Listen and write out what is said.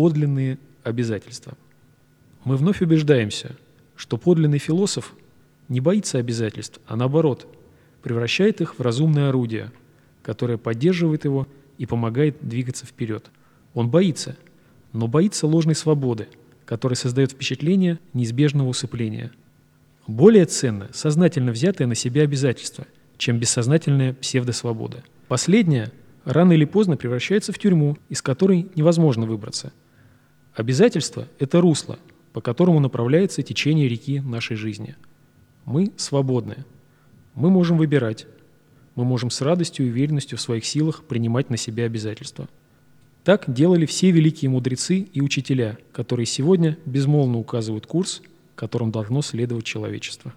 подлинные обязательства. Мы вновь убеждаемся, что подлинный философ не боится обязательств, а наоборот, превращает их в разумное орудие, которое поддерживает его и помогает двигаться вперед. Он боится, но боится ложной свободы, которая создает впечатление неизбежного усыпления. Более ценно сознательно взятое на себя обязательство, чем бессознательная псевдосвобода. Последняя рано или поздно превращается в тюрьму, из которой невозможно выбраться. Обязательство – это русло, по которому направляется течение реки нашей жизни. Мы свободны. Мы можем выбирать. Мы можем с радостью и уверенностью в своих силах принимать на себя обязательства. Так делали все великие мудрецы и учителя, которые сегодня безмолвно указывают курс, которым должно следовать человечество.